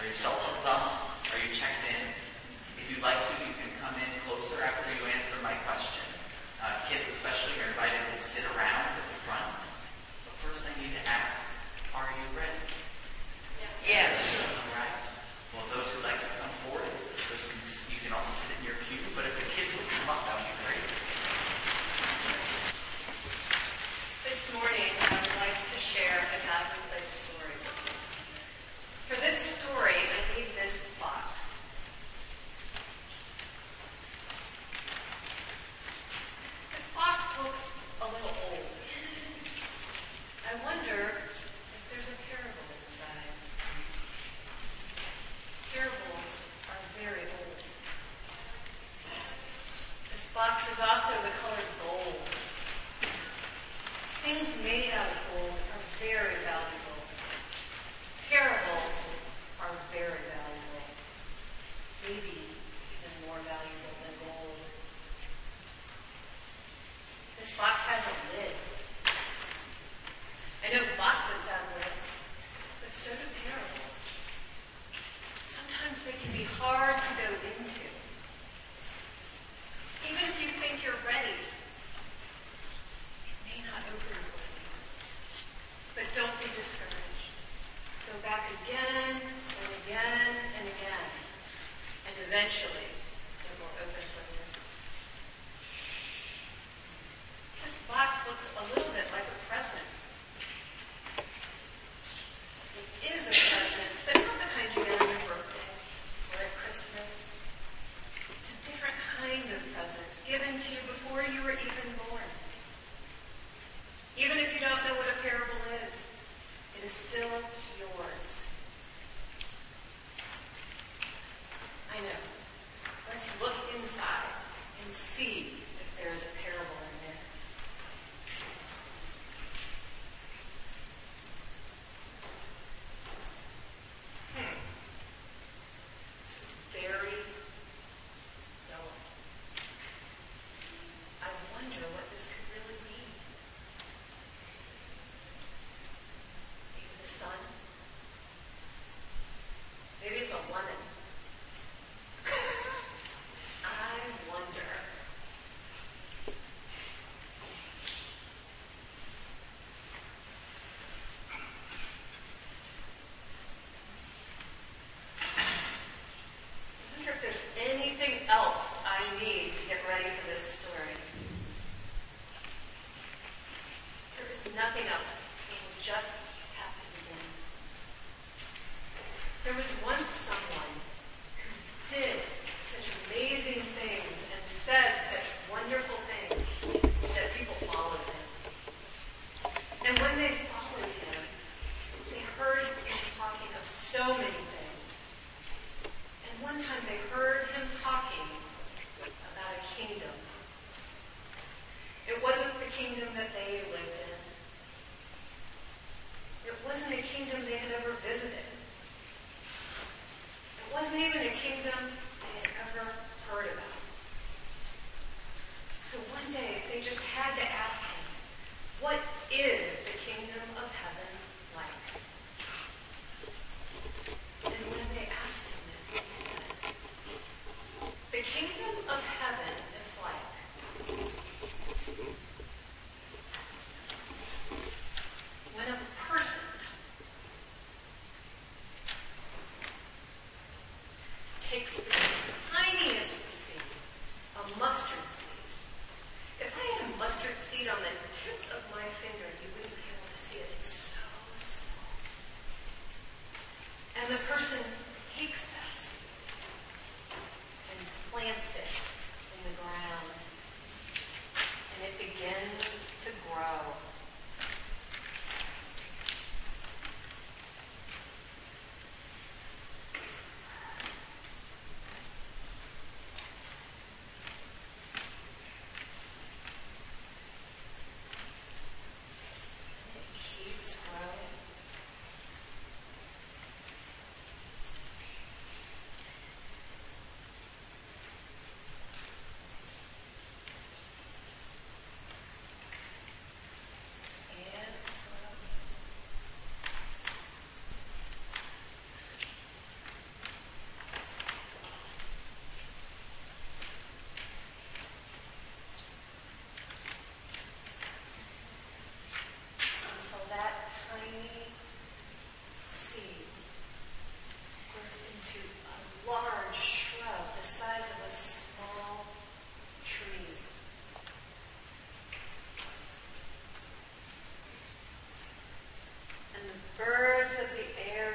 or your cell phone's is off, or you checked in. If you'd like to Made have a goal, a very potentially birds of the air